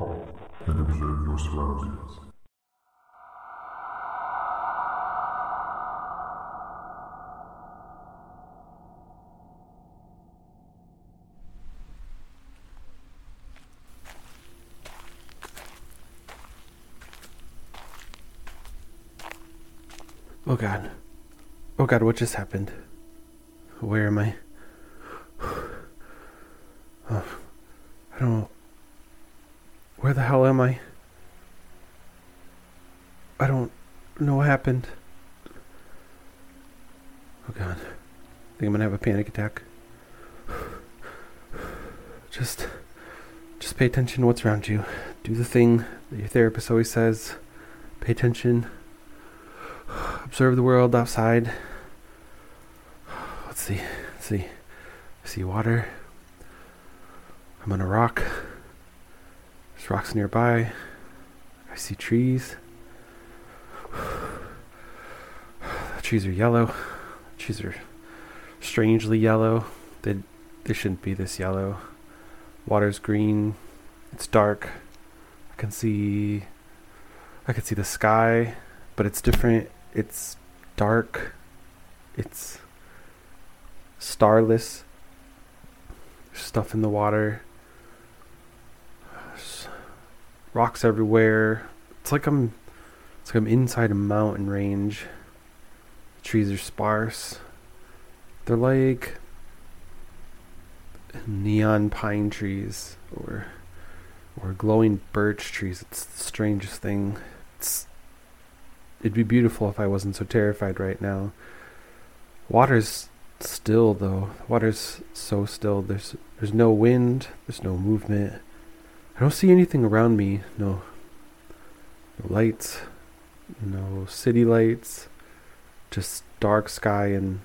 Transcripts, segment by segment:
calm and observe your surroundings. Oh god. Oh god, what just happened? Where am I? Oh, I don't know. Where the hell am I? I don't know what happened. Oh god. I think I'm gonna have a panic attack. Just just pay attention to what's around you. Do the thing that your therapist always says. Pay attention observe the world outside. Let's see. Let's see. I see water. I'm on a rock. There's rocks nearby. I see trees. The trees are yellow. The trees are strangely yellow. They they shouldn't be this yellow. Water's green. It's dark. I can see I can see the sky, but it's different it's dark. It's starless. There's stuff in the water. There's rocks everywhere. It's like I'm it's like I'm inside a mountain range. The trees are sparse. They're like neon pine trees or or glowing birch trees. It's the strangest thing. It's it'd be beautiful if I wasn't so terrified right now. Water's still though. Water's so still. There's there's no wind. There's no movement. I don't see anything around me. No. No lights. No city lights. Just dark sky and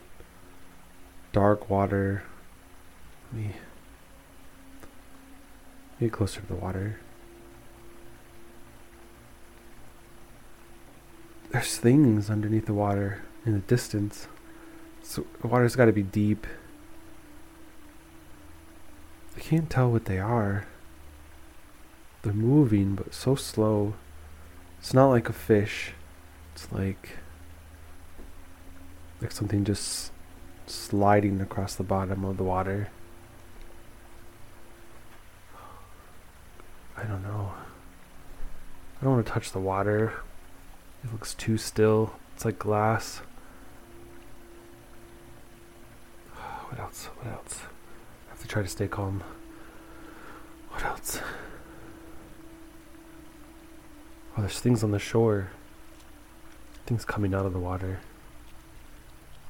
dark water. Let me get closer to the water. there's things underneath the water in the distance. So the water's got to be deep. I can't tell what they are. They're moving, but so slow. It's not like a fish. It's like like something just sliding across the bottom of the water. I don't know. I don't want to touch the water. It looks too still. It's like glass. What else? What else? I have to try to stay calm. What else? Oh, there's things on the shore. Things coming out of the water.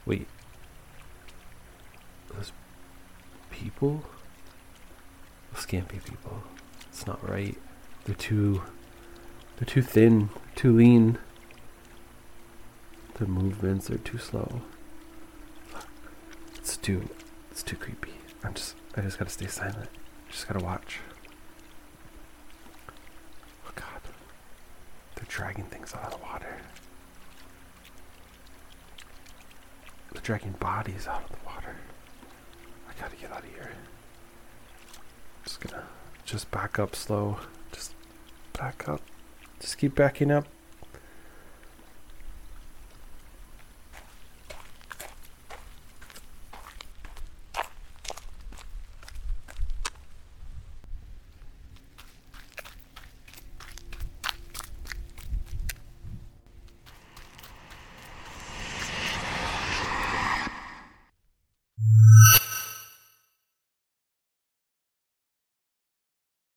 Wait. Those people? Those can't people. It's not right. They're too. They're too thin. Too lean. The movements are too slow. It's too it's too creepy. I'm just I just gotta stay silent. Just gotta watch. Oh god. They're dragging things out of the water. They're dragging bodies out of the water. I gotta get out of here. Just gonna just back up slow. Just back up. Just keep backing up.